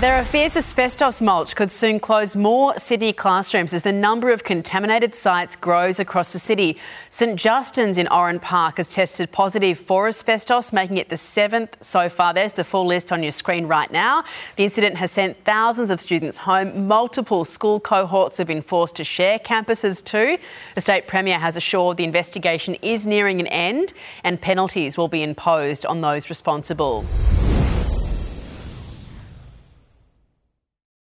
There are fears asbestos mulch could soon close more Sydney classrooms as the number of contaminated sites grows across the city. St Justin's in Oran Park has tested positive for asbestos, making it the seventh so far. There's the full list on your screen right now. The incident has sent thousands of students home. Multiple school cohorts have been forced to share campuses too. The state premier has assured the investigation is nearing an end and penalties will be imposed on those responsible.